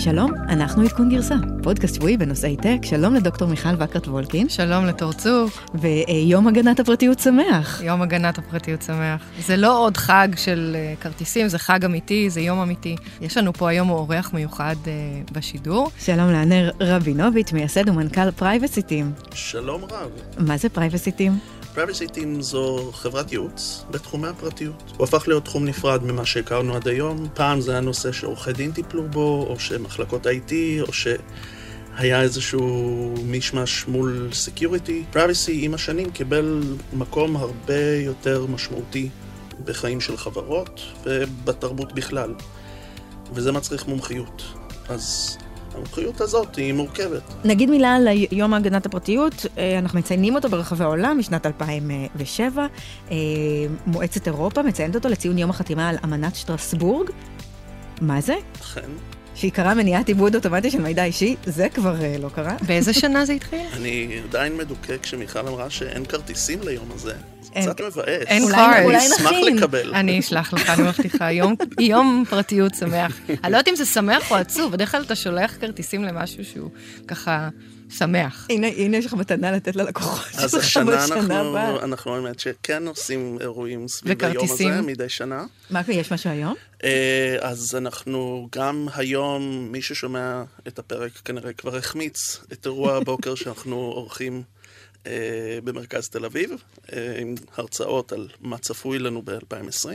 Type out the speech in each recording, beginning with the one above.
שלום, אנחנו עדכון גרסה, פודקאסט שבועי בנושאי טק, שלום לדוקטור מיכל וקרת וולקין. שלום לתור צוף. ויום הגנת הפרטיות שמח. יום הגנת הפרטיות שמח. זה לא עוד חג של אה, כרטיסים, זה חג אמיתי, זה יום אמיתי. יש לנו פה היום אורח מיוחד אה, בשידור. שלום לאנר רבינוביץ', מייסד ומנכ"ל PrivacyTeam. שלום רב. מה זה PrivacyTeam? PrivacyTeam זו חברת ייעוץ בתחומי הפרטיות. הוא הפך להיות תחום נפרד ממה שהכרנו עד היום. פעם זה היה נושא שעורכי דין טיפלו בו, או שמחלקות IT, או שהיה איזשהו מישמש מול security. privacy עם השנים קיבל מקום הרבה יותר משמעותי בחיים של חברות ובתרבות בכלל. וזה מצריך מומחיות. אז המומחיות הזאת היא מורכבת. נגיד מילה על יום הגנת הפרטיות, אה, אנחנו מציינים אותו ברחבי העולם משנת 2007. אה, מועצת אירופה מציינת אותו לציון יום החתימה על אמנת שטרסבורג. מה זה? אכן. שעיקרה מניעת עיבוד אוטומטי של מידע אישי, זה כבר uh, לא קרה. באיזה שנה זה התחיל? אני עדיין מדוכא כשמיכל אמרה שאין כרטיסים ליום הזה. קצת מבאס. אין קארט. אולי אני אשמח נכין. לקבל. אני אשלח לך, אני מבטיחה, יום, יום פרטיות שמח. אני לא יודעת אם זה שמח או עצוב, בדרך כלל אתה שולח כרטיסים למשהו שהוא ככה שמח. הנה, הנה יש לך מתנה לתת ללקוחות אז השנה אנחנו. אנחנו האמת שכן עושים אירועים סביב היום? הזה מדי שנה. מה, יש משהו היום? אה, אז אנחנו גם היום, מי ששומע את הפרק כנראה כבר החמיץ את אירוע הבוקר שאנחנו עורכים אה, במרכז תל אביב, אה, עם הרצאות על מה צפוי לנו ב-2020.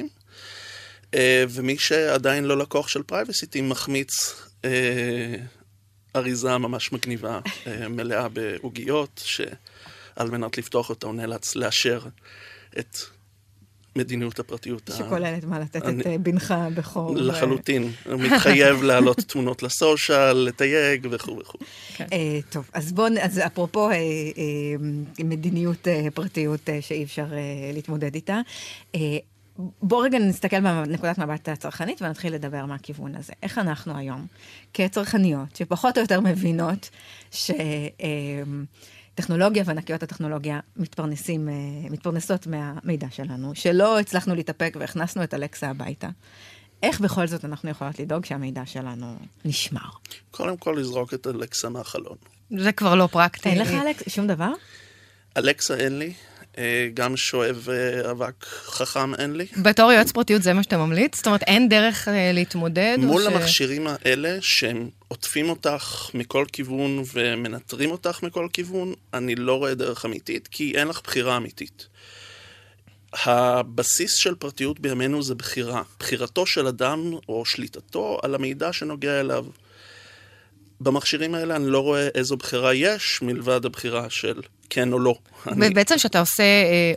אה, ומי שעדיין לא לקוח של PrivacyTeam מחמיץ אריזה ממש מגניבה, אה, מלאה בעוגיות, שעל מנת לפתוח אותה הוא נאלץ לאשר את מדיניות הפרטיות. ה- שכוללת מה לתת אני- את אה, בנך בכור. ו- לחלוטין. הוא מתחייב להעלות תמונות לסושיאל, לתייג וכו' וכו'. אה, טוב, אז בואו, אז אפרופו אה, אה, מדיניות אה, פרטיות אה, שאי אפשר אה, להתמודד איתה, אה, בואו רגע נסתכל בנקודת מבט הצרכנית ונתחיל לדבר מהכיוון הזה. איך אנחנו היום, כצרכניות, שפחות או יותר מבינות שטכנולוגיה וענקיות הטכנולוגיה מתפרנסים, אה, מתפרנסות מהמידע שלנו, שלא הצלחנו להתאפק והכנסנו את אלכסה הביתה. איך בכל זאת אנחנו יכולות לדאוג שהמידע שלנו נשמר? קודם כל לזרוק את אלכסה מהחלון. זה כבר לא פרקטי. אין לך, אלכס, שום דבר? אלכסה אין לי, גם שואב אה, אבק חכם אין לי. בתור יועץ פרטיות זה מה שאתה ממליץ? זאת אומרת, אין דרך אה, להתמודד? מול ש- המכשירים האלה, שהם עוטפים אותך מכל כיוון ומנטרים אותך מכל כיוון, אני לא רואה דרך אמיתית, כי אין לך בחירה אמיתית. הבסיס של פרטיות בימינו זה בחירה. בחירתו של אדם או שליטתו על המידע שנוגע אליו. במכשירים האלה אני לא רואה איזו בחירה יש, מלבד הבחירה של כן או לא. אני, ובעצם כשאתה עושה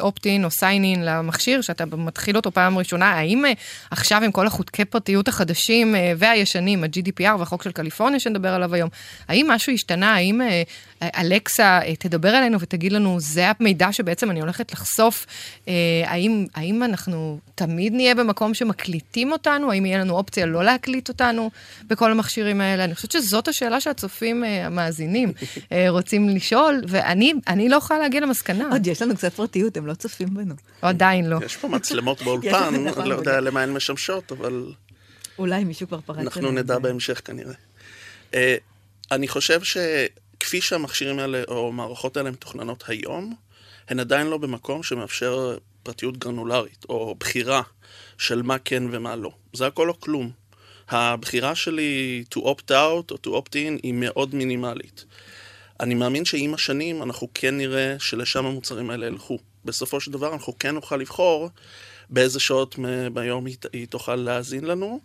אופט-אין או סיין-אין למכשיר, שאתה מתחיל אותו פעם ראשונה, האם אה, עכשיו עם כל החוקי פרטיות החדשים אה, והישנים, ה-GDPR והחוק של קליפורניה שנדבר עליו היום, האם משהו השתנה? האם אה, אה, תדבר אלינו ותגיד לנו, זה המידע שבעצם אני הולכת לחשוף? אה, האם, האם אנחנו תמיד נהיה במקום שמקליטים אותנו? האם יהיה לנו אופציה לא להקליט אותנו בכל המכשירים האלה? אני חושבת שזאת השאלה שהצופים אה, המאזינים אה, רוצים לשאול, ואני אני לא יכולה להגיע למסקנה. עוד יש לנו קצת פרטיות, הם לא צופים בנו. עדיין לא. יש פה מצלמות באולפן, לא יודע. למה הן משמשות, אבל... אולי מישהו כבר פרץ אנחנו. נדע בהמשך כנראה. Uh, אני חושב שכפי שהמכשירים האלה, או המערכות האלה מתוכננות היום, הן עדיין לא במקום שמאפשר פרטיות גרנולרית, או בחירה של מה כן ומה לא. זה הכל או כלום. הבחירה שלי to opt out או to opt in היא מאוד מינימלית. אני מאמין שעם השנים אנחנו כן נראה שלשם המוצרים האלה ילכו. בסופו של דבר אנחנו כן נוכל לבחור באיזה שעות ביום היא, תוכל להאזין לנו,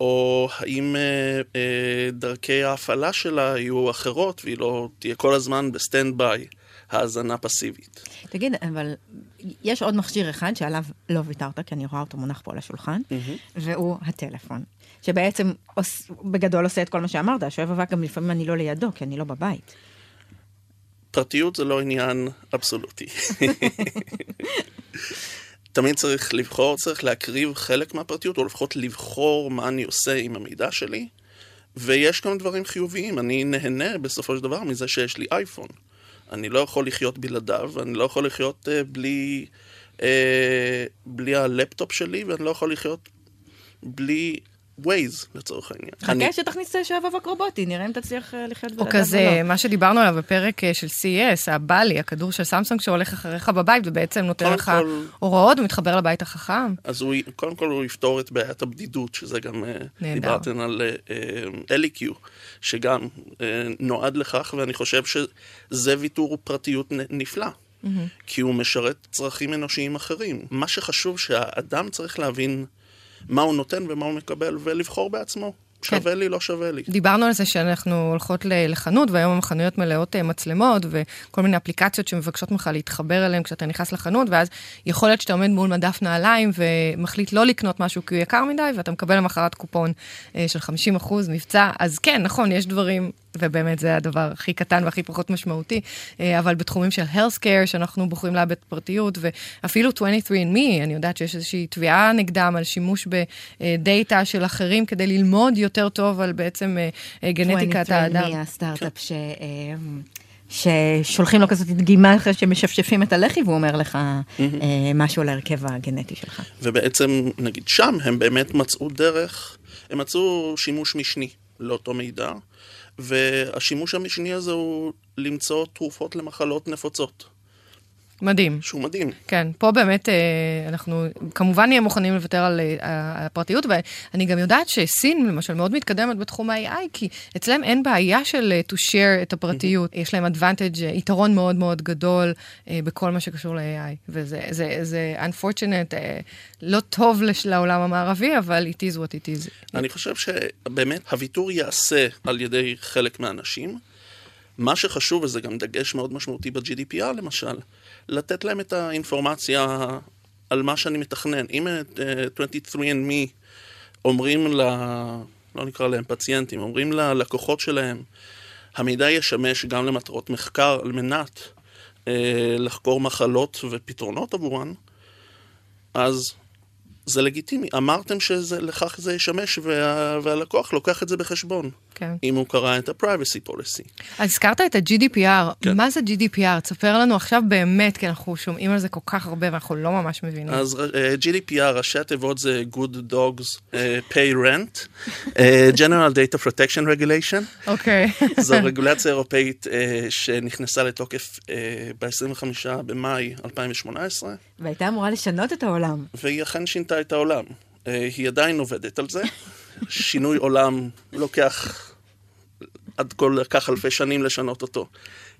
או האם אה, אה, דרכי ההפעלה שלה יהיו אחרות והיא לא תהיה כל הזמן ב stand by, האזנה פסיבית. תגיד, אבל יש עוד מכשיר אחד שעליו לא ויתרת, כי אני רואה אותו מונח פה על השולחן, והוא הטלפון. שבעצם עוש, בגדול עושה את כל מה שאמרת, שואב אבק גם לפעמים אני לא לידו, כי אני לא בבית. פרטיות זה לא עניין אבסולוטי. תמיד צריך לבחור, צריך להקריב חלק מהפרטיות, או לפחות לבחור מה אני עושה עם המידע שלי. ויש גם דברים חיוביים, אני נהנה בסופו של דבר מזה שיש לי אייפון. אני לא יכול לחיות בלעדיו, אני לא יכול לחיות אה, בלי, אה, בלי הלפטופ שלי, ואני לא יכול לחיות בלי Waze לצורך העניין. חכה אני- שתכניס שואב אבק רובוטי, נראה אם תצליח אה, לחיות או בלעדיו כזה, לא. מה שדיברנו עליו בפרק אה, של CES, ה Ballie, הכדור של סמסונג שהולך אחריך בבית ובעצם נותן לך כל- הוראות ומתחבר לבית החכם. אז הוא, קודם כל הוא יפתור את בעיית הבדידות, שזה גם, אה, נהדר. דיברתם על אליקיו, שגם אה, נועד לכך, ואני חושב שזה ויתור פרטיות נפלא. כי הוא משרת צרכים אנושיים אחרים. מה שחשוב שהאדם צריך להבין מה הוא נותן ומה הוא מקבל, ולבחור בעצמו. כן. שווה לי, לא שווה לי. דיברנו על זה שאנחנו הולכות לחנות, והיום החנויות מלאות אה, מצלמות וכל מיני אפליקציות שמבקשות ממך להתחבר אליהן כשאתה נכנס לחנות, ואז יכול להיות שאתה עומד מול מדף נעליים ומחליט לא לקנות משהו כי הוא יקר מדי, ואתה מקבל למחרת קופון אה, של 50% מבצע. אז כן, נכון, יש דברים, ובאמת זה הדבר הכי קטן והכי פחות משמעותי, אה, אבל בתחומים של health care, שאנחנו בוחרים לאבד פרטיות, ואפילו 23andMe, אני יודעת שיש איזושהי תביעה נגדם על שימוש בדאטה של אחרים כדי ללמוד יותר טוב על בעצם אה, אה, גנטיקת 23andMe, האדם. הסטארט-אפ ש... ששולחים לו כזאת דגימה אחרי שמשפשפים את הלחי והוא אומר לך אה, משהו על ההרכב הגנטי שלך. ובעצם, נגיד שם, הם באמת מצאו דרך, הם מצאו שימוש משני לאותו מידע, והשימוש המשני הזה הוא למצוא תרופות למחלות נפוצות, מדהים. שהוא מדהים. כן, פה באמת אה, אנחנו כמובן נהיה מוכנים לוותר על אה, הפרטיות, ואני גם יודעת שסין למשל מאוד מתקדמת בתחום ה-AI, כי אצלם אין בעיה של אה, to share את הפרטיות, יש להם advantage, יתרון מאוד מאוד גדול בכל מה שקשור ל-AI, וזה זה, זה unfortunate, לא טוב לעולם המערבי, אבל it is what it is. אני חושב שבאמת הוויתור ייעשה על ידי חלק מהאנשים. מה שחשוב, וזה גם דגש מאוד משמעותי ב-GDPR למשל, לתת להם את האינפורמציה על מה שאני מתכנן. אם אה, 23andMe אומרים ל... לא נקרא להם פציינטים, אומרים ללקוחות שלהם, המידע ישמש גם למטרות מחקר על מנת אה, לחקור מחלות ופתרונות עבורן, אז זה לגיטימי. אמרתם שלכך זה ישמש, וה... והלקוח לוקח את זה בחשבון. כן. אם הוא קרא את ה-privacy policy. אז הזכרת את ה-GDPR, כן. מה זה GDPR? תספר לנו עכשיו באמת, כי אנחנו שומעים על זה כל כך הרבה ואנחנו לא ממש מבינים. אז אה, GDPR, ראשי התיבות זה Good Dogs אה, Pay Rent, אה, General Data Protection Regulation. אוקיי. זו רגולציה אירופאית אה, שנכנסה לתוקף ב-25 במאי 2018, והייתה אמורה לשנות את העולם. והיא אכן שינתה את העולם. אה, היא עדיין עובדת על זה. שינוי עולם לוקח עד כה לקח אלפי שנים לשנות אותו.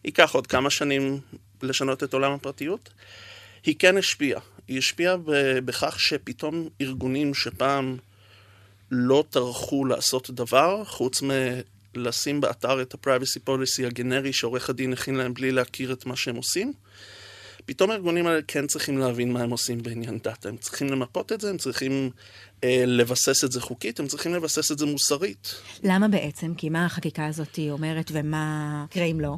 ייקח עוד כמה שנים לשנות את עולם הפרטיות. היא כן השפיעה. היא השפיעה בכך שפתאום ארגונים שפעם לא טרחו לעשות דבר, חוץ מלשים באתר את ה-privacy policy הגנרי שעורך הדין הכין להם בלי להכיר את מה שהם עושים, פתאום הארגונים האלה כן צריכים להבין מה הם עושים בעניין דאטה. הם צריכים למפות את זה, הם צריכים אה, לבסס את זה חוקית, הם צריכים לבסס את זה מוסרית. למה בעצם? כי מה החקיקה הזאת אומרת ומה יקרה אם לא?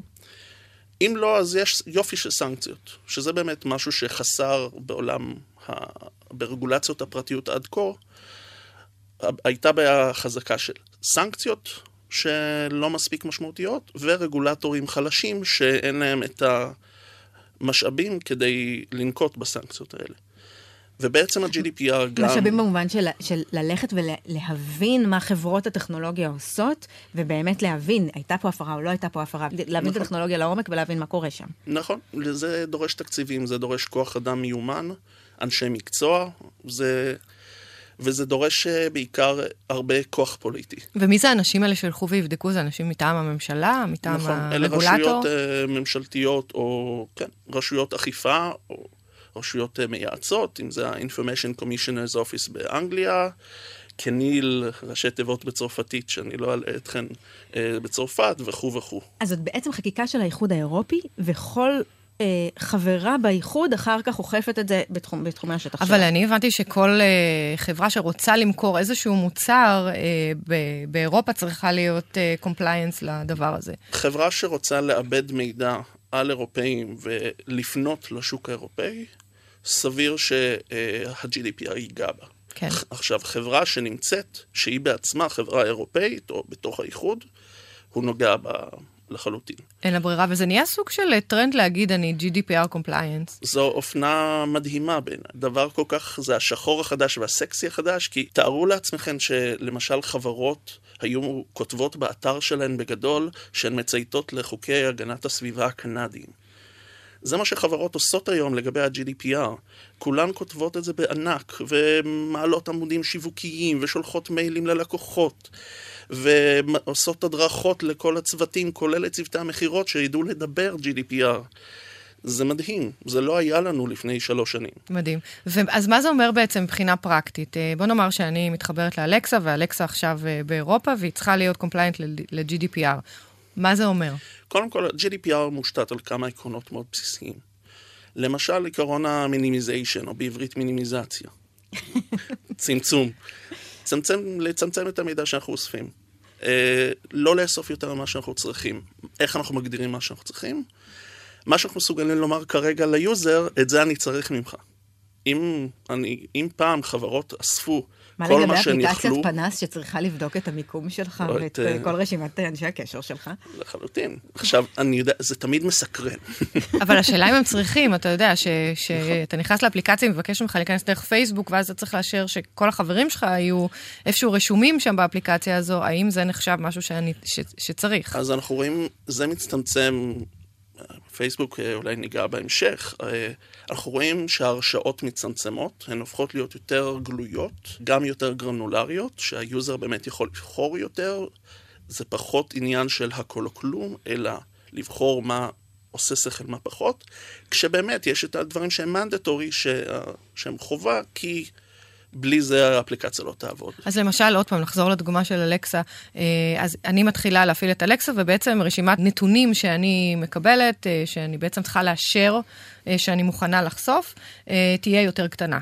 אם לא, אז יש יופי של סנקציות, שזה באמת משהו שחסר בעולם, ה... ברגולציות הפרטיות עד כה. הייתה בעיה חזקה של סנקציות שלא מספיק משמעותיות, ורגולטורים חלשים שאין להם את המשאבים כדי לנקוט בסנקציות האלה. ובעצם ה-GDPR גם... משאבים במובן של, של ללכת ולהבין מה חברות הטכנולוגיה עושות, ובאמת להבין, הייתה פה הפרה או לא הייתה פה הפרה, להבין את נכון. הטכנולוגיה לעומק ולהבין מה קורה שם. נכון, זה דורש תקציבים, זה דורש כוח אדם מיומן, אנשי מקצוע, זה... וזה דורש אה, בעיקר הרבה כוח פוליטי. ומי זה האנשים האלה שילכו ויבדקו? זה אנשים מטעם הממשלה, מטעם נכון, אלה הרגולטור? רשויות אה, ממשלתיות, או כן, רשויות אכיפה, או רשויות אה, מייעצות, אם זה ה-Information Commissioner's Office באנגליה, כניל, ראשי תיבות בצרפתית, שאני לא אלאה אתכן אה, בצרפת, וכו' וכו'. אז זאת בעצם חקיקה של האיחוד האירופי, וכל אה, חברה באיחוד אחר כך אוכפת את זה בתחום, בתחומי השטח אבל אני הבנתי שכל אה, חברה שרוצה למכור איזשהו מוצר אה, ב- באירופה צריכה להיות compliance אה, לדבר הזה. חברה שרוצה לעבד מידע על אירופאים ולפנות לשוק האירופאי, סביר שה-GDPR ייגע בה. כן. עכשיו, חברה שנמצאת, שהיא בעצמה חברה אירופאית או בתוך האיחוד, הוא נוגע ב, לחלוטין. אין לה ברירה, וזה נהיה סוג של טרנד להגיד אני GDPR compliance. זו אופנה מדהימה בעיניי. דבר כל כך, זה השחור החדש והסקסי החדש, כי תארו לעצמכם שלמשל חברות היו כותבות באתר שלהן בגדול, שהן מצייתות לחוקי הגנת הסביבה הקנדיים. זה מה שחברות עושות היום לגבי ה-GDPR. כולן כותבות את זה בענק, ומעלות עמודים שיווקיים, ושולחות מיילים ללקוחות, ועושות הדרכות לכל הצוותים, כולל לצוותי המכירות, שידעו לדבר GDPR. זה מדהים, זה לא היה לנו לפני שלוש שנים. מדהים. אז מה זה אומר בעצם מבחינה פרקטית? אה, בוא נאמר שאני מתחברת לאלקסה, ואלקסה עכשיו אה, באירופה, והיא צריכה להיות compliant ל-GDPR. מה זה אומר? קודם כל, GDPR מושתת על כמה עקרונות מאוד בסיסיים. למשל, עקרון ה minimization, או בעברית מינימיזציה. צמצום. צמצם, לצמצם את המידע שאנחנו אוספים. אה, לא לאסוף יותר ממה שאנחנו צריכים. איך אנחנו מגדירים מה שאנחנו צריכים? מה שאנחנו מסוגלים לומר כרגע ליוזר, את זה אני צריך ממך. אם, אני, אם פעם חברות אספו מה לגבי אפליקציית פנס שצריכה לבדוק את המיקום שלך לא ואת אה, כל רשימת אנשי הקשר שלך? לחלוטין. עכשיו, אני יודע, זה תמיד מסקרן. אבל השאלה אם הם צריכים, אתה יודע, שאתה נכנס לאפליקציה ומבקש ממך להיכנס דרך פייסבוק, ואז אתה צריך לאשר שכל החברים שלך יהיו איפשהו רשומים שם באפליקציה הזו, האם זה נחשב משהו שצריך? אז אנחנו רואים, זה מצטמצם פייסבוק אה, אולי ניגע בהמשך, אה, אנחנו רואים שההרשאות מצמצמות, הן הופכות להיות יותר גלויות, גם יותר גרנולריות, שהיוזר באמת יכול לבחור יותר, זה פחות עניין של הכל או כלום, אלא לבחור מה עושה שכל, מה פחות, כשבאמת יש את הדברים שהם מנדטורי, שהם חובה, כי... בלי זה האפליקציה לא תעבוד. אז למשל, עוד פעם, נחזור לדוגמה של אלקסה. אה, אז אני מתחילה להפעיל את אלקסה, ובעצם רשימת נתונים שאני מקבלת, אה, שאני בעצם צריכה לאשר אה, שאני מוכנה לחשוף, תהיה יותר קטנה.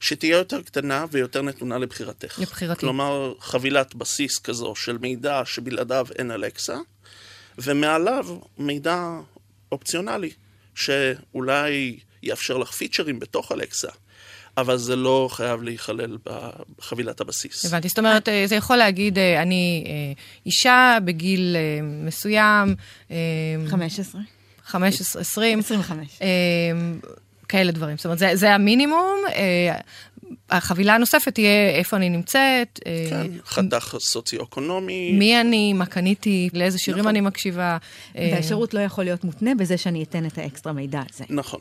שתהיה יותר קטנה ויותר נתונה לבחירתך. לבחירתי. כלומר, חבילת בסיס כזו של מידע שבלעדיו אין אלקסה, ומעליו מידע אופציונלי, שאולי יאפשר לך פיצ'רים בתוך אלקסה. אבל זה לא חייב להיכלל בחבילת הבסיס. הבנתי, זאת אומרת, זה יכול להגיד, אה, אני אה, אישה בגיל אה, מסוים. 15. 15, 20. 25. כאלה דברים. זאת אומרת, זה, זה המינימום. החבילה הנוספת תהיה איפה אני נמצאת. כן, חתך סוציו-אקונומי. מי אני, מה קניתי, לאיזה שירים נכון. אני מקשיבה. והשירות לא יכול להיות מותנה בזה שאני אתן את האקסטרה מידע הזה. נכון.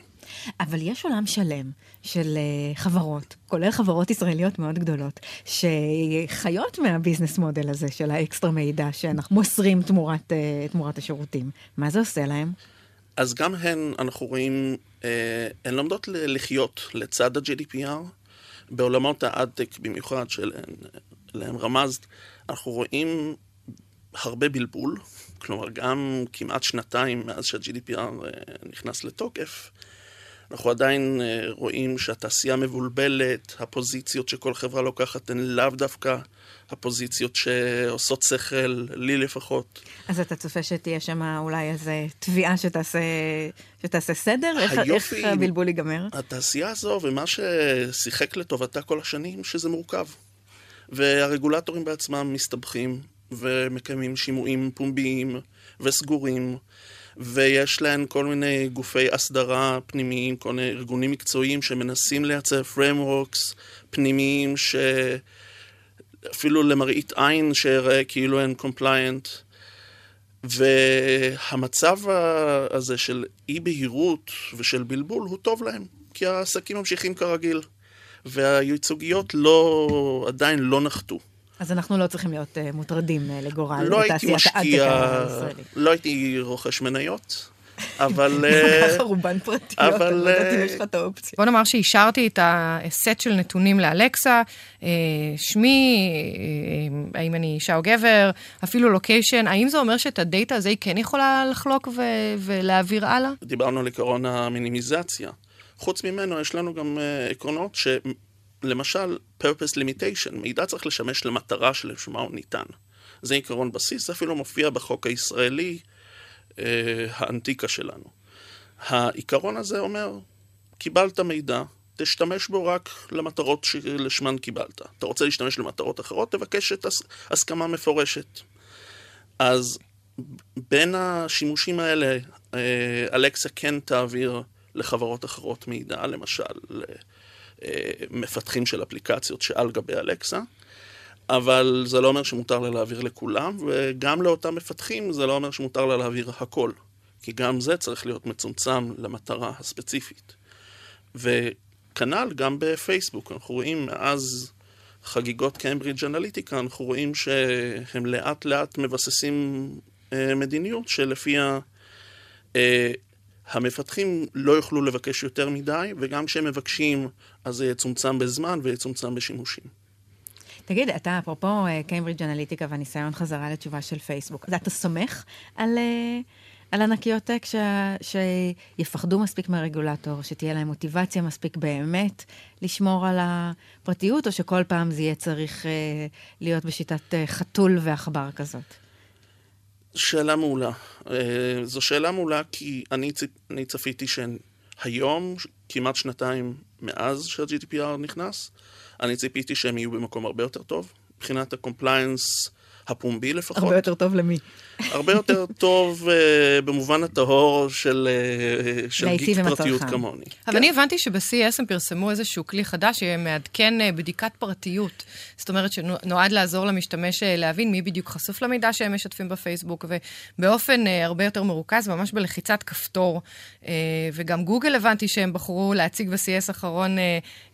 אבל יש עולם שלם של אה, חברות, כולל חברות ישראליות מאוד גדולות, שחיות מה business model הזה של האקסטרה מידע שאנחנו מוסרים תמורת, תמורת השירותים. מה זה עושה להם? אז גם הן, אנחנו רואים, אה, הן לומדות לחיות לצד ה-GDPR, בעולמות האדטק במיוחד, שלהם רמזת, אנחנו רואים הרבה בלבול, כלומר גם כמעט שנתיים מאז שה-GDPR נכנס לתוקף, אנחנו עדיין אה, רואים שהתעשייה מבולבלת, הפוזיציות שכל חברה לוקחת הן לאו דווקא הפוזיציות שעושות שכל, לי לפחות. אז אתה צופה שתהיה שם אולי איזו תביעה שתעשה, שתעשה סדר? היופי, איך הבלבול ייגמר? התעשייה הזו ומה ששיחק לטובתה כל השנים, שזה מורכב. והרגולטורים בעצמם מסתבכים ומקיימים שימועים פומביים וסגורים. ויש להן כל מיני גופי הסדרה פנימיים, כל מיני ארגונים מקצועיים שמנסים לייצר frameworks פנימיים שאפילו למראית עין שיראה כאילו הן compliant. והמצב הזה של אי בהירות ושל בלבול הוא טוב להם, כי העסקים ממשיכים כרגיל, והייצוגיות לא, עדיין לא נחתו. אז אנחנו לא צריכים להיות uh, מוטרדים uh, לגורל לא תעשיית האדטקה הישראלית. לא הייתי רוכש מניות. אבל... ככה רובן פרטיות, אבל... אני לא יודעת אם יש לך את האופציה. בוא נאמר שאישרתי את הסט של נתונים לאלקסה, שמי, האם אני אישה או גבר, אפילו לוקיישן, האם זה אומר שאת הדאטה הזה היא כן יכולה לחלוק ולהעביר הלאה? דיברנו על עקרון המינימיזציה. חוץ ממנו יש לנו גם עקרונות ש... למשל, purpose limitation, מידע צריך לשמש למטרה שלשמה הוא ניתן. זה עיקרון בסיס, זה אפילו מופיע בחוק הישראלי אה, האנטיקה שלנו. העיקרון הזה אומר, קיבלת מידע, תשתמש בו רק למטרות שלשמן קיבלת. אתה רוצה להשתמש למטרות אחרות, תבקש את הסכמה מפורשת. אז בין השימושים האלה, אה, אלקסה כן תעביר לחברות אחרות מידע, למשל מפתחים של אפליקציות שעל גבי אלקסה, אבל זה לא אומר שמותר לה להעביר לכולם, וגם לאותם מפתחים זה לא אומר שמותר לה להעביר הכל, כי גם זה צריך להיות מצומצם למטרה הספציפית. וכנ"ל גם בפייסבוק, אנחנו רואים מאז חגיגות קיימברידג' אנליטיקה, אנחנו רואים שהם לאט לאט מבססים אה, מדיניות שלפיה אה, המפתחים לא יוכלו לבקש יותר מדי, וגם כשהם מבקשים, אז זה יצומצם בזמן ויצומצם בשימושים. תגיד, אתה אפרופו קיימברידג' אנליטיקה והניסיון חזרה לתשובה של פייסבוק, אתה סומך על, אה, על ענקיות טק ש, שיפחדו מספיק מהרגולטור, שתהיה להם מוטיבציה מספיק באמת לשמור על הפרטיות, או שכל פעם זה יהיה צריך אה, להיות בשיטת אה, חתול ועכבר כזאת? שאלה מעולה. זו שאלה מעולה כי אני, צפ... אני צפיתי שהיום, כמעט שנתיים מאז שה-GDPR נכנס, אני ציפיתי שהם יהיו במקום הרבה יותר טוב. מבחינת ה compliance הפומבי לפחות. הרבה יותר טוב למי? הרבה יותר טוב אה, במובן הטהור של, uh, של גיק פרטיות כמוני. אבל כן. אני הבנתי שב-CES הם פרסמו איזשהו כלי חדש שמעדכן uh, בדיקת פרטיות. זאת אומרת שנועד לעזור למשתמש uh, להבין מי בדיוק חשוף למידע שהם משתפים בפייסבוק, ובאופן uh, הרבה יותר מרוכז, ממש בלחיצת כפתור. Uh, וגם גוגל הבנתי שהם בחרו להציג ב-CES האחרון uh,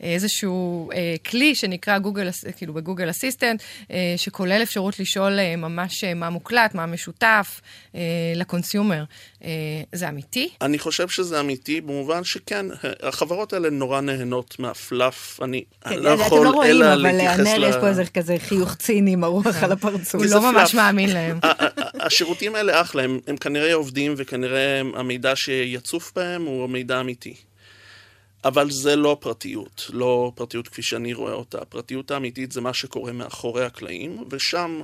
איזשהו uh, כלי שנקרא גוגל, כאילו בגוגל אסיסטנט, uh, שכולל אפשרות לשאול uh, ממש uh, מה מוקלט, מה משותף. משותף אה, לקונסיומר. אה, זה אמיתי? אני חושב שזה אמיתי, במובן שכן, החברות האלה נורא נהנות מהפלאף. אני, כן, אני לא יכול לא אלא להתייחס ל... אתם לא רואים, אבל לענר יש פה איזה כזה חיוך ציני מרוח על הפרצוף. הוא לא ממש מאמין להם. השירותים האלה אחלה, הם, הם כנראה עובדים וכנראה המידע שיצוף בהם הוא מידע אמיתי. אבל זה לא פרטיות, לא פרטיות כפי שאני רואה אותה. הפרטיות האמיתית זה מה שקורה מאחורי הקלעים, ושם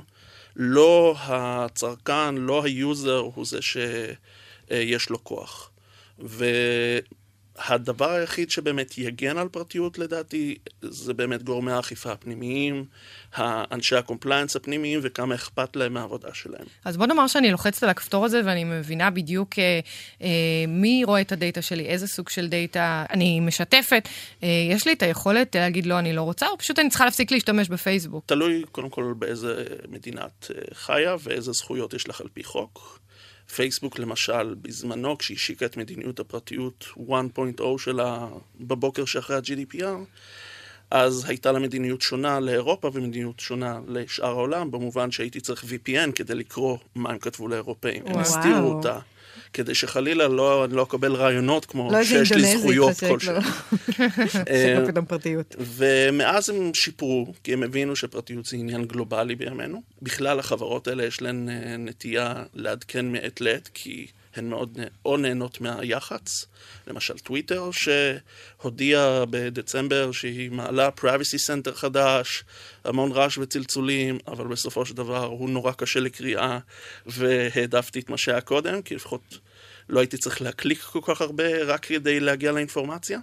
לא הצרכן, לא היוזר הוא זה שיש לו כוח. והדבר היחיד שבאמת יגן על פרטיות לדעתי, זה באמת גורמי האכיפה הפנימיים, האנשי ה compliance הפנימיים וכמה אכפת להם מהעבודה שלהם. אז בוא נאמר שאני לוחצת על הכפתור הזה ואני מבינה בדיוק אה, אה, מי רואה את הדאטה שלי, איזה סוג של דאטה אני משתפת. אה, יש לי את היכולת להגיד לא, אני לא רוצה, או פשוט אני צריכה להפסיק להשתמש בפייסבוק? תלוי קודם כל באיזה מדינת אה, חיה ואיזה זכויות יש לך על פי חוק. פייסבוק למשל, בזמנו כשהיא השיקה את מדיניות הפרטיות 1.0 שלה בבוקר שאחרי ה-GDPR, אז הייתה לה מדיניות שונה לאירופה ומדיניות שונה לשאר העולם, במובן שהייתי צריך VPN כדי לקרוא מה הם כתבו לאירופאים. הם הסתירו אותה. כדי שחלילה לא, אני לא אקבל רעיונות כמו לא שיש לי זכויות כלשהן. אה, פתאום פרטיות. ומאז הם שיפרו, כי הם הבינו שפרטיות זה עניין גלובלי בימינו. בכלל החברות האלה יש להן אה, נטייה לעדכן מעת לעת, כי הן מאוד או נהנות מהיח"צ, למשל טוויטר, שהודיע בדצמבר שהיא מעלה privacy center חדש, המון רעש וצלצולים, אבל בסופו של דבר הוא נורא קשה לקריאה, והעדפתי את מה שהיה קודם, כי לפחות לא הייתי צריך להקליק כל כך הרבה רק כדי להגיע לאינפורמציה.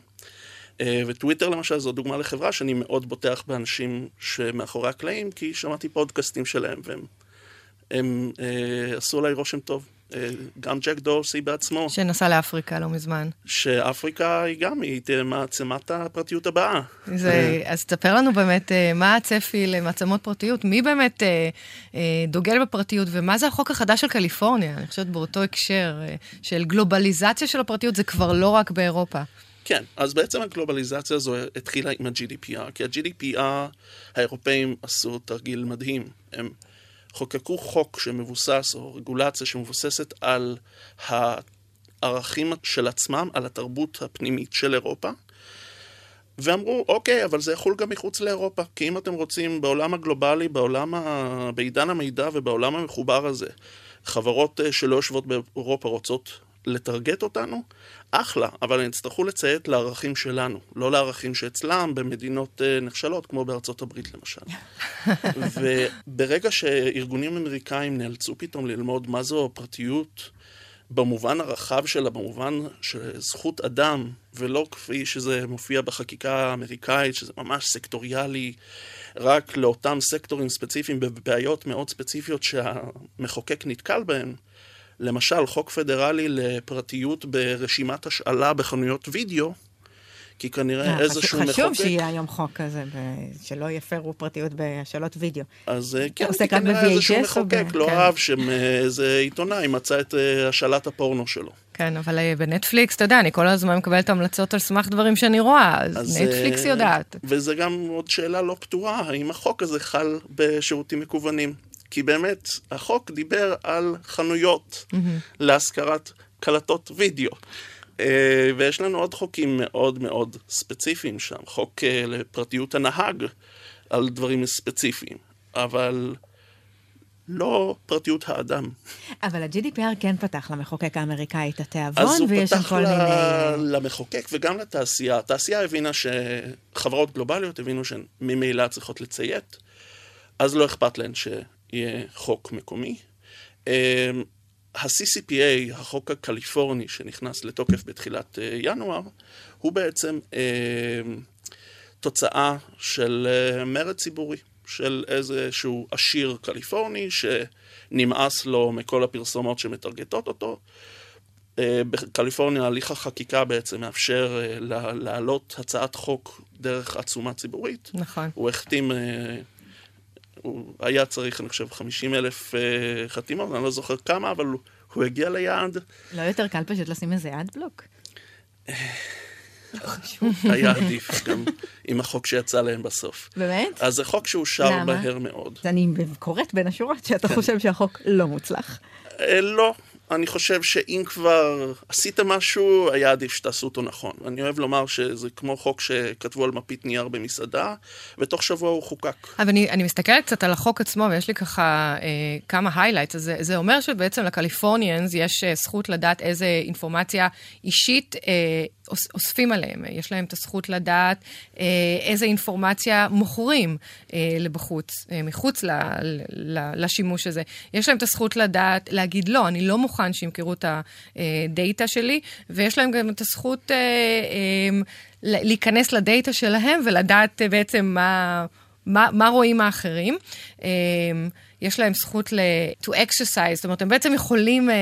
אה, וטוויטר למשל זו דוגמה לחברה שאני מאוד בוטח באנשים שמאחורי הקלעים, כי שמעתי פודקאסטים שלהם והם הם, אה, עשו עליי רושם טוב. אה, גם ג'ק דורסי בעצמו. שנסע לאפריקה לא מזמן. שאפריקה היא גם, היא תהיה מעצמת הפרטיות הבאה. זה, אה. אז תספר לנו באמת אה, מה הצפי למעצמות פרטיות, מי באמת דוגל בפרטיות ומה זה החוק החדש של קליפורניה, אני חושבת באותו הקשר של גלובליזציה של הפרטיות, זה כבר לא רק באירופה. כן, אז בעצם הגלובליזציה הזו התחילה עם ה-GDPR, כי ה-GDPR, האירופאים עשו תרגיל מדהים. הם חוקקו חוק שמבוסס, או רגולציה שמבוססת על הערכים של עצמם, על התרבות הפנימית של אירופה, ואמרו, אוקיי, אבל זה יחול גם מחוץ לאירופה, כי אם אתם רוצים בעולם הגלובלי, בעולם ה... בעידן המידע ובעולם המחובר הזה, חברות אה, שלא יושבות באירופה רוצות לטרגט אותנו, אחלה, אבל הם יצטרכו לציית לערכים שלנו, לא לערכים שאצלם במדינות uh, נחשלות, כמו בארצות הברית למשל. וברגע שארגונים אמריקאים נאלצו פתאום ללמוד מה זו פרטיות במובן הרחב שלה, במובן של זכות אדם, ולא כפי שזה מופיע בחקיקה האמריקאית, שזה ממש סקטוריאלי, רק לאותם סקטורים ספציפיים בבעיות מאוד ספציפיות שהמחוקק נתקל בהם, למשל, חוק פדרלי לפרטיות ברשימת השאלה בחנויות וידאו, כי כנראה אה, איזשהו מחוקק... חשוב שיהיה היום חוק כזה, ו- שלא יפרו פרטיות בהשאלות וידאו. אז אה, כן, כי כנראה איזשהו מחוקק ב- לא כן. אהב שאיזה עיתונאי מצא את אה, השאלת הפורנו שלו. כן, אבל אה, בנטפליקס, אתה יודע, אני כל הזמן מקבלת המלצות על סמך דברים שאני רואה, אז אז, נטפליקס אה, יודעת. וזה גם עוד שאלה לא פתורה, האם החוק הזה חל בשירותים מקוונים? כי באמת, החוק דיבר על חנויות להשכרת קלטות וידאו. אה, ויש לנו עוד חוקים מאוד מאוד ספציפיים שם, חוק אה, לפרטיות הנהג על דברים ספציפיים, אבל לא פרטיות האדם. אבל ה-GDPR כן פתח למחוקק האמריקאי את אז התיאבון, הוא ויש שם פתח כל ל... מיני... למחוקק וגם לתעשייה. התעשייה הבינה שחברות גלובליות הבינו שהן ממילא צריכות לציית, אז לא אכפת להן שיהיה חוק מקומי. אמ, ה-CCPA, החוק הקליפורני שנכנס לתוקף בתחילת אה, ינואר, הוא בעצם אמ, תוצאה של אה, מרד ציבורי, של איזשהו עשיר קליפורני שנמאס לו מכל הפרסומות שמטרגטות אותו. אה, בקליפורניה הליך החקיקה בעצם מאפשר לה- להעלות הצעת חוק דרך עצומה ציבורית. נכון. הוא החתים, הוא היה צריך, אני חושב, 50 אלף אה, חתימות, אני לא זוכר כמה, אבל הוא- הוא הגיע ליעד, לא יותר קל פשוט לשים איזה אד בלוק? היה עדיף גם עם החוק שיצא להם בסוף. באמת? אז זה חוק שאושר? מהר מאוד. אני קוראת בין השורות שאתה חושב שהחוק לא מוצלח. אה, לא, אני חושב שאם כבר עשיתם משהו, היה עדיף שתעשו אותו נכון. אני אוהב לומר שזה כמו חוק שכתבו על מפית נייר במסעדה, ותוך שבוע הוא חוקק. אבל אני, אני מסתכלת קצת על החוק עצמו, ויש לי ככה אה, כמה highlights. זה, זה אומר שבעצם לקליפורניאנס יש אה, זכות לדעת איזה אינפורמציה אישית אה, אוספים עליהם. יש להם את הזכות לדעת אה, איזה אינפורמציה מוכרים אה, לבחוץ, אה, מחוץ לשימוש הזה. יש להם את הזכות לדעת, להגיד לא, אני לא מוכן שימכרו את הדאטה שלי, ויש להם גם את הזכות להיכנס לדאטה שלהם ולדעת בעצם מה... מה, מה רואים האחרים. Um, יש להם זכות ל- to exercise, זאת אומרת, הם בעצם יכולים uh,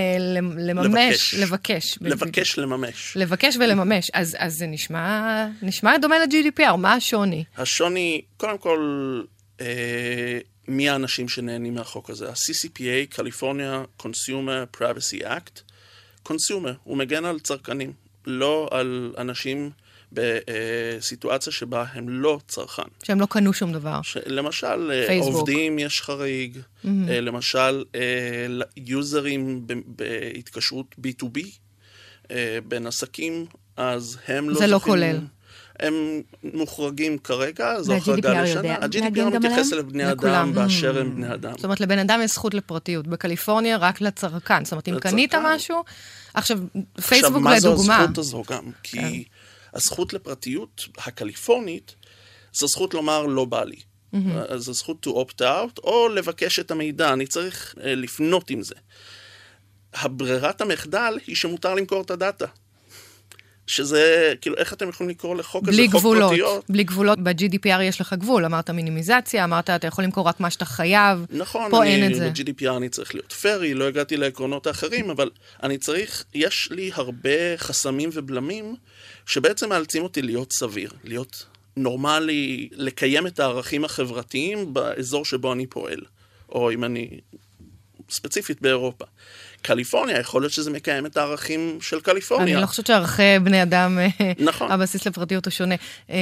לממש, לבקש. לבקש. לבקש לממש. לבקש ולממש. אז, אז זה נשמע, נשמע דומה ל-GDPR, מה השוני? השוני, קודם כל, אה, מי האנשים שנהנים מהחוק הזה? ה-CCPA, California Consumer Privacy Act, קונסיומר, הוא מגן על צרכנים, לא על אנשים בסיטואציה שבה הם לא צרכן. שהם לא קנו שום דבר. ש- למשל, אה, פייסבוק. עובדים יש חריג, mm-hmm. למשל, אה, יוזרים ב- בהתקשרות B2B אה, בין עסקים, אז הם לא זה לא כולל. הם מוחרגים כרגע, זו החרגה לשנה. ה-GDPR גם מתייחס? לבני לכולם. אדם באשר הם בני אדם. זאת אומרת, לבן אדם יש זכות לפרטיות. בקליפורניה, רק לצרכן. זאת אומרת, אם. קנית משהו, עכשיו, פייסבוק עכשיו, מה זו לדוגמה. הזכות הזו גם? כי כן. הזכות לפרטיות הקליפורנית, זו זכות לומר לא בא לי. אז זו זכות to opt out, או לבקש את המידע, אני צריך אה, לפנות עם זה. הברירת המחדל היא שמותר למכור את הדאטה. שזה, כאילו, איך אתם יכולים לקרוא לחוק הזה בלי חוק גבולות, פרטיות? בלי גבולות, ב-GDPR יש לך גבול, אמרת מינימיזציה, אמרת אתה יכול למכור רק מה שאתה חייב, נכון, פה אני, אין את זה. ב-GDPR אני צריך להיות פרי, לא הגעתי לעקרונות האחרים, אבל אני צריך, יש לי הרבה חסמים ובלמים שבעצם מאלצים אותי להיות סביר, להיות נורמלי, לקיים את הערכים החברתיים באזור שבו אני פועל, או אם אני ספציפית באירופה. קליפורניה, יכול להיות שזה מקיים את הערכים של קליפורניה. אני לא חושבת שערכי בני אדם, אה, נכון. הבסיס לפרטיות הוא שונה. אה,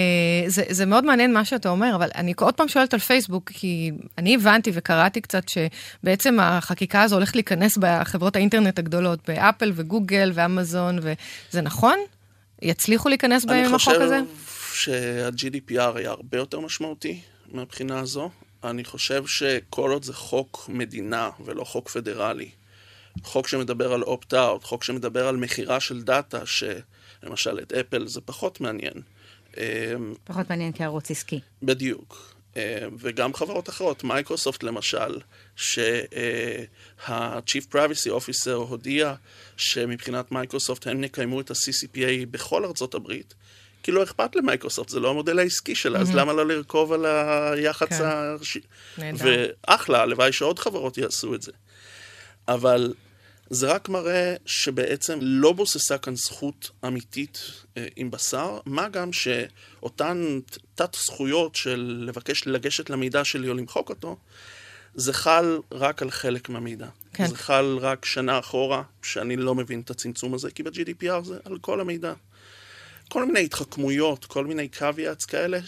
זה, זה מאוד מעניין מה שאתה אומר, אבל אני עוד פעם שואלת על פייסבוק, כי אני הבנתי וקראתי קצת שבעצם החקיקה הזו הולכת להיכנס בחברות האינטרנט הגדולות, באפל וגוגל ואמזון, וזה נכון? יצליחו להיכנס בהם עם החוק הזה? אני חושב שה-GDPR היה הרבה יותר משמעותי מהבחינה הזו. אני חושב שכל עוד זה חוק מדינה ולא חוק פדרלי, חוק שמדבר על opt-out, חוק שמדבר על מכירה של דאטה, שלמשל את אפל זה פחות מעניין. אמ, פחות מעניין כערוץ עסקי. בדיוק. אה, וגם חברות אחרות, מייקרוסופט למשל, שה-Chief Privacy Officer הודיע שמבחינת מייקרוסופט הם יקיימו את ה-CCPA בכל ארצות הברית, כי לא אכפת למייקרוסופט, זה לא המודל העסקי שלה, אז למה לא לרכוב על היח"צ כן. הש... נהדר. ואחלה, הלוואי שעוד חברות יעשו את זה. אבל זה רק מראה שבעצם לא בוססה כאן זכות אמיתית אה, עם בשר, מה גם שאותן תת זכויות של לבקש לגשת למידע שלי או למחוק אותו, זה חל רק על חלק מהמידע. כן. זה חל רק שנה אחורה, שאני לא מבין את הצמצום הזה, כי ב-GDPR זה על כל המידע. כל מיני התחכמויות, כל מיני caveats כאלה,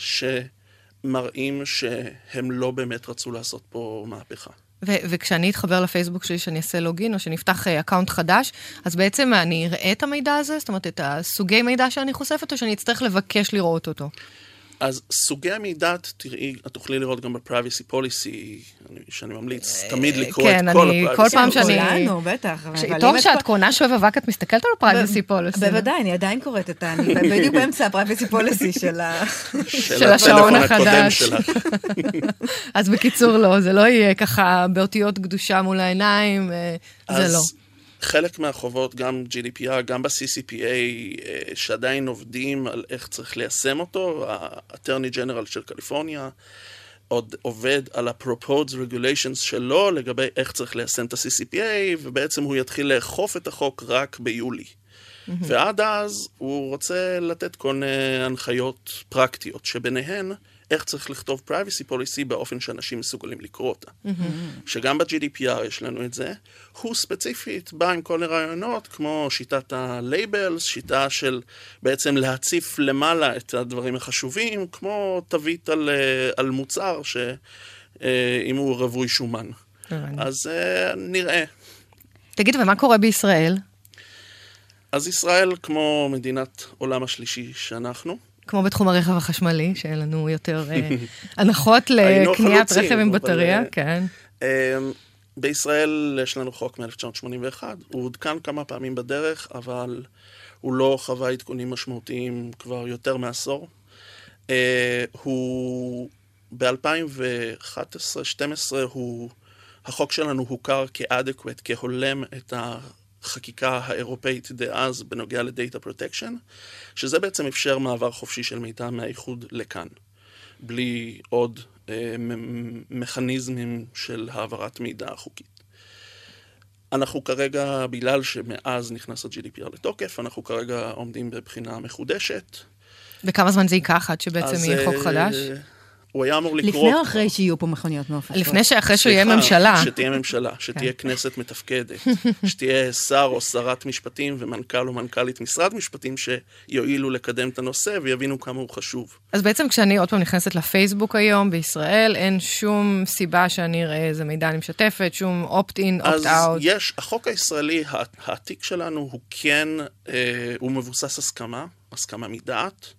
שמראים שהם לא באמת רצו לעשות פה מהפכה. ו- וכשאני אתחבר לפייסבוק שלי, שאני אעשה login, או שאני אפתח account חדש, אז בעצם אני אראה את המידע הזה? זאת אומרת, את הסוגי מידע שאני חושפת, או שאני אצטרך לבקש לראות אותו? אז סוגי המידע, תראי, את תוכלי לראות גם ב-Privacy Policy, שאני ממליץ תמיד לקרוא כן, את כל אני, ה-Privacy כל פעם שאני... כולנו, בטח. טוב שאת קונה שואב אבק, את מסתכלת על ה-Privacy Policy. בוודאי, אני עדיין קוראת את ה... אני בדיוק באמצע ה-Privacy Policy של השעון החדש. אז בקיצור, לא, זה לא יהיה ככה באותיות קדושה מול העיניים, אה, זה לא. חלק מהחובות, גם GDPR, גם ב-CCPA, אה, שעדיין עובדים על איך צריך ליישם אותו, ה-Attorney General של קליפורניה עוד עובד על ה-Proposed Regulations שלו לגבי איך צריך ליישם את ה-CCPA, ובעצם הוא יתחיל לאכוף את החוק רק ביולי. ועד אז הוא רוצה לתת כל מיני הנחיות פרקטיות, שביניהן איך צריך לכתוב privacy policy באופן שאנשים מסוגלים לקרוא אותה. שגם ב-GDPR יש לנו את זה. הוא ספציפית בא עם כל מיני רעיונות, כמו שיטת ה-labels, שיטה של בעצם להציף למעלה את הדברים החשובים, כמו תווית על, אה, על מוצר, שאם הוא רווי שומן. הבנתי. אז אה, נראה. תגיד, ומה קורה בישראל? אז ישראל, כמו מדינת עולם השלישי שאנחנו, כמו בתחום הרכב החשמלי, שאין לנו יותר אה, הנחות לקניית רכב עם בטריה, אה, כן. אמ, בישראל יש לנו חוק מ-1981, הוא עודכן כמה פעמים בדרך, אבל הוא לא חווה עדכונים משמעותיים כבר יותר מעשור. אה, הוא ב-2011-2012 הוא, החוק שלנו הוכר כ adequate, כהולם את החקיקה האירופאית דאז בנוגע ל data protection, שזה בעצם אפשר מעבר חופשי של מידע מהאיחוד לכאן, בלי עוד אה, מכניזמים של העברת מידע חוקית. אנחנו כרגע, בגלל שמאז נכנס ה-GDPR לתוקף, אנחנו כרגע עומדים בבחינה מחודשת. וכמה זמן זה ייקח עד שבעצם אז, יהיה חוק אה, חדש? הוא היה אמור לקרות... לפני או אחרי שיהיו פה מכוניות מעופפות? לפני שאחרי שהוא יהיה ממשלה. שתהיה ממשלה, שתהיה כנסת מתפקדת, שתהיה שר או שרת משפטים ומנכ"ל או מנכ"לית משרד משפטים שיואילו לקדם את הנושא ויבינו כמה הוא חשוב. אז בעצם כשאני עוד פעם נכנסת לפייסבוק היום בישראל, אין שום סיבה שאני אראה איזה מידע אני משתפת, שום אופט-אין, אז אופט-אאוט. יש, החוק הישראלי, הע- העתיק שלנו הוא כן, אה, הוא מבוסס הסכמה, הסכמה מדעת,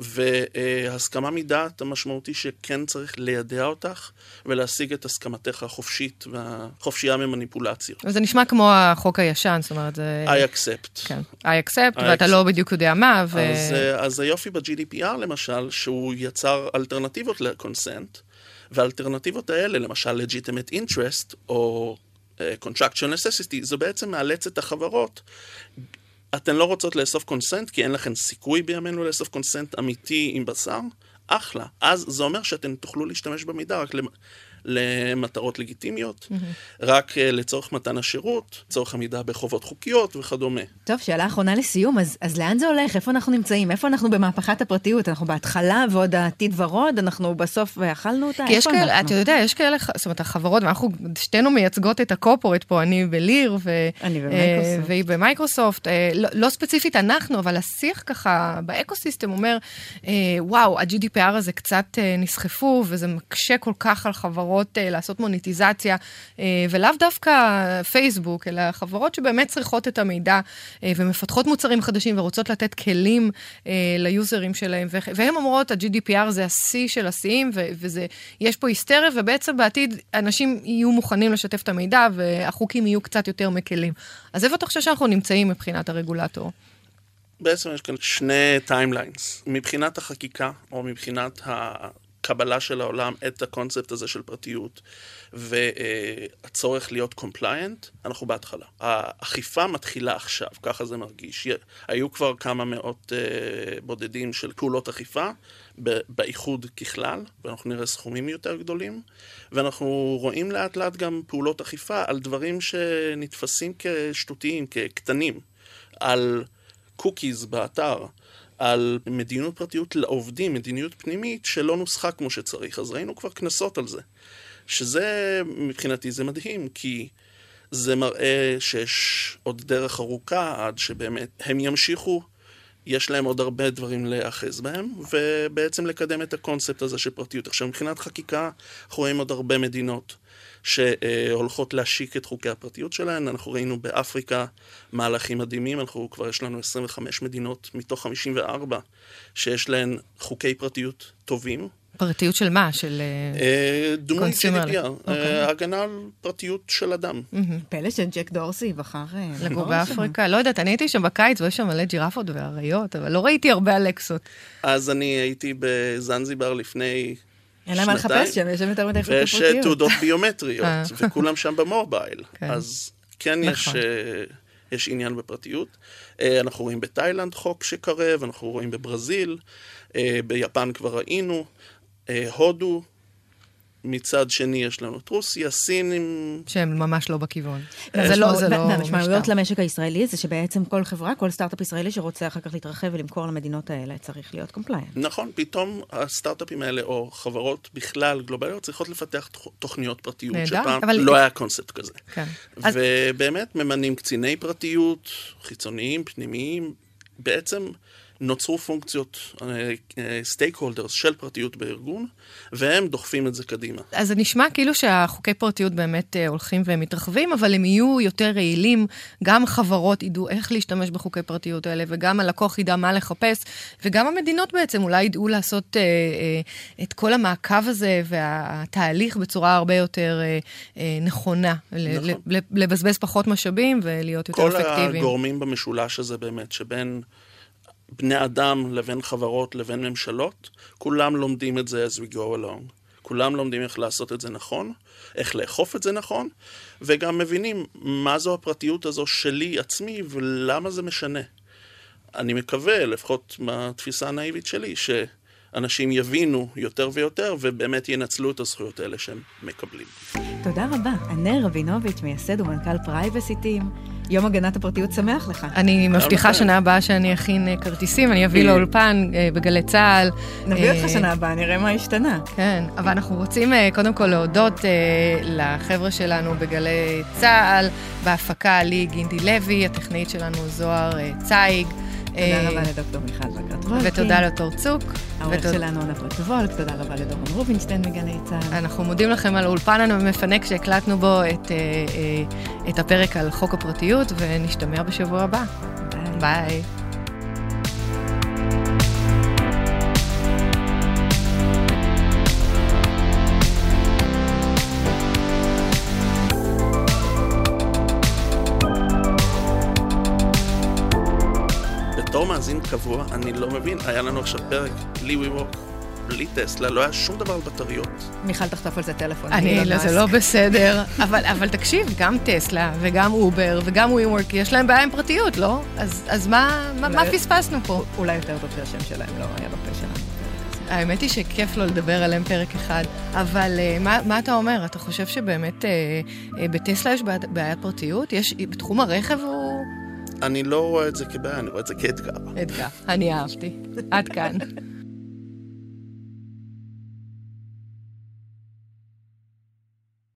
והסכמה מדעת המשמעותי שכן צריך לידע אותך ולהשיג את הסכמתך החופשית והחופשייה ממניפולציות. וזה נשמע כמו החוק הישן, זאת אומרת, זה... I accept. כן, I accept, I ואתה accept. לא בדיוק יודע מה, ו... אז, אה, אז היופי ב-GDPR למשל, שהוא יצר אלטרנטיבות לקונסנט, והאלטרנטיבות האלה, למשל legitimate interest או uh, contractual necessity, זה בעצם מאלץ את החברות. אתן לא רוצות לאסוף קונסנט כי אין לכן סיכוי בימינו לאסוף קונסנט אמיתי עם בשר? אחלה. אז זה אומר שאתן תוכלו להשתמש במידע רק למ- למטרות לגיטימיות, רק uh, לצורך מתן השירות, לצורך עמידה בחובות חוקיות וכדומה. טוב, שאלה אחרונה לסיום, אז, אז לאן זה הולך? איפה אנחנו נמצאים? איפה אנחנו במהפכת הפרטיות? אנחנו בהתחלה ועוד העתיד ורוד? אנחנו בסוף אכלנו אותה? כי יש איפה כאלה, אנחנו? אתה יודע, יש כאלה, זאת אומרת, החברות, ואנחנו שתינו מייצגות את הקורפורט פה, אני בליר, ו... אני אה, במייקרוסופט. והיא במייקרוסופט, אה, לא, לא ספציפית אנחנו, אבל השיח ככה ב ecosystem אומר, אה, וואו, ה-GDPR הזה קצת אה, נסחפו, וזה מקשה כל כך על חברות אה, לעשות מוניטיזציה, אה, ולאו דווקא פייסבוק, אלא חברות שבאמת צריכות את המידע, אה, ומפתחות מוצרים חדשים ורוצות לתת כלים ליוזרים שלהם, והן אומרות, ה-GDPR זה השיא של השיאים, ו- וזה, יש פה היסטריה, ובעצם בעתיד אנשים יהיו מוכנים לשתף את המידע, והחוקים יהיו קצת יותר מקלים. אז איפה אתה חושב שאנחנו נמצאים מבחינת הרגולטור? בעצם יש כאן שני timelines. מבחינת החקיקה, או מבחינת קבלה של העולם את הקונספט הזה של פרטיות והצורך להיות compliant, אנחנו בהתחלה. האכיפה מתחילה עכשיו, ככה זה מרגיש. היו כבר כמה מאות uh, בודדים של פעולות אכיפה באיחוד ככלל, ואנחנו נראה סכומים יותר גדולים, ואנחנו רואים לאט לאט גם פעולות אכיפה על דברים שנתפסים כשטותיים, כקטנים, על קוקיז באתר. על מדיניות פרטיות לעובדים, מדיניות פנימית שלא נוסחה כמו שצריך. אז ראינו כבר קנסות על זה. שזה, מבחינתי זה מדהים, כי זה מראה שיש עוד דרך ארוכה עד שבאמת הם ימשיכו, יש להם עוד הרבה דברים להיאחז בהם, ובעצם לקדם את הקונספט הזה של פרטיות. עכשיו, מבחינת חקיקה, אנחנו רואים עוד הרבה מדינות שהולכות להשיק את חוקי הפרטיות שלהן. אנחנו ראינו באפריקה מהלכים מדהימים, אנחנו כבר יש לנו 25 מדינות מתוך 54 שיש להן חוקי פרטיות טובים. פרטיות של מה? של אה, דמוי GDPR, אוקיי. הגנה על פרטיות של אדם. פלא שג'ק דורסי בחר אה, לגור באפריקה. לא יודעת, אני הייתי שם בקיץ ויש שם מלא ג'ירפות ואריות, אבל לא ראיתי הרבה אלקסות. אז אני הייתי בזנזיבר לפני אין להם מה לחפש שם, יש שם יותר מדי חוקי פרטיות. ויש תעודות ביומטריות, אה. וכולם שם ב mobile. כן. אז כן יש... נכון. יש עניין בפרטיות. אנחנו רואים בתאילנד חוק שקרב, אנחנו רואים בברזיל, ביפן כבר ראינו. אה, הודו, מצד שני יש לנו את רוסיה, סינים. שהם ממש לא בכיוון. זה לא, זה לא המשמעויות למשק הישראלי זה שבעצם כל חברה, כל סטארט-אפ ישראלי שרוצה אחר כך להתרחב ולמכור למדינות האלה, צריך להיות compliant. נכון, פתאום הסטארט-אפים האלה, או חברות בכלל גלובליות, צריכות לפתח תוכניות פרטיות, שפעם אבל... לא היה קונספט כזה. כן. ובאמת. ממנים קציני פרטיות, חיצוניים, פנימיים, בעצם... נוצרו פונקציות, סטייק uh, הולדרס של פרטיות בארגון, והם דוחפים את זה קדימה. אז זה נשמע כאילו שהחוקי פרטיות באמת uh, הולכים ומתרחבים, אבל הם יהיו יותר רעילים, גם חברות ידעו איך להשתמש בחוקי פרטיות האלה, וגם הלקוח ידע מה לחפש, וגם המדינות בעצם אולי ידעו לעשות uh, uh, את כל המעקב הזה והתהליך בצורה הרבה יותר uh, נכונה, נכון. לבזבז פחות משאבים ולהיות יותר אפקטיביים. כל הגורמים במשולש הזה באמת, שבין... בני אדם לבין חברות לבין ממשלות, כולם לומדים את זה as we go along. כולם לומדים איך לעשות את זה נכון, איך לאכוף את זה נכון, וגם מבינים מה זו הפרטיות הזו שלי עצמי ולמה זה משנה. אני מקווה, לפחות מהתפיסה הנאיבית שלי, שאנשים יבינו יותר ויותר ובאמת ינצלו את הזכויות האלה שהם מקבלים. תודה רבה. ענר רבינוביץ', מייסד ומנכ"ל פרייבסיטים. יום הגנת הפרטיות שמח לך. אני מבטיחה שנה הבאה שאני אכין אה, כרטיסים, אני אביא לאולפן אה, בגלי צה"ל. נביא אותך אה, שנה הבאה, נראה מה השתנה. כן, אבל אנחנו רוצים קודם כל להודות לחבר'ה שלנו בגלי צה"ל, בהפקה לי גינדי לוי, הטכנאית שלנו זוהר צייג. תודה רבה לדוקטור מיכל בקרת וולקין. ותודה לתור צוק. העורך שלנו עונה פרטובולק, תודה רבה לדורון רובינשטיין מגלי צה"ל. אנחנו מודים לכם על האולפן המפנק שהקלטנו בו את, אה, אה, את הפרק על חוק הפרטיות, ונשתמע בשבוע הבא. ביי. קבוע, אני לא מבין, היה לנו עכשיו פרק בלי WeWork, בלי טסלה, לא היה שום דבר על בטריות. מיכל תחטוף על זה טלפון. אני, לא, זה לא בסדר. אבל, אבל תקשיב, גם טסלה וגם אובר וגם WeWork, יש להם בעיה עם פרטיות, לא? אז, אז מה, מה, מה פספסנו פה? אולי יותר טוב שהשם שלהם לא היה בפה שלנו. האמת היא שכיף לו לדבר עליהם פרק אחד, אבל uh, מה, מה אתה אומר? אתה חושב שבאמת uh, uh, בטסלה יש בעיית פרטיות? יש, בתחום הרכב הוא... אני לא רואה את זה כבעיה, אני רואה את זה כאתגר. אתגר, אני אהבתי. עד כאן.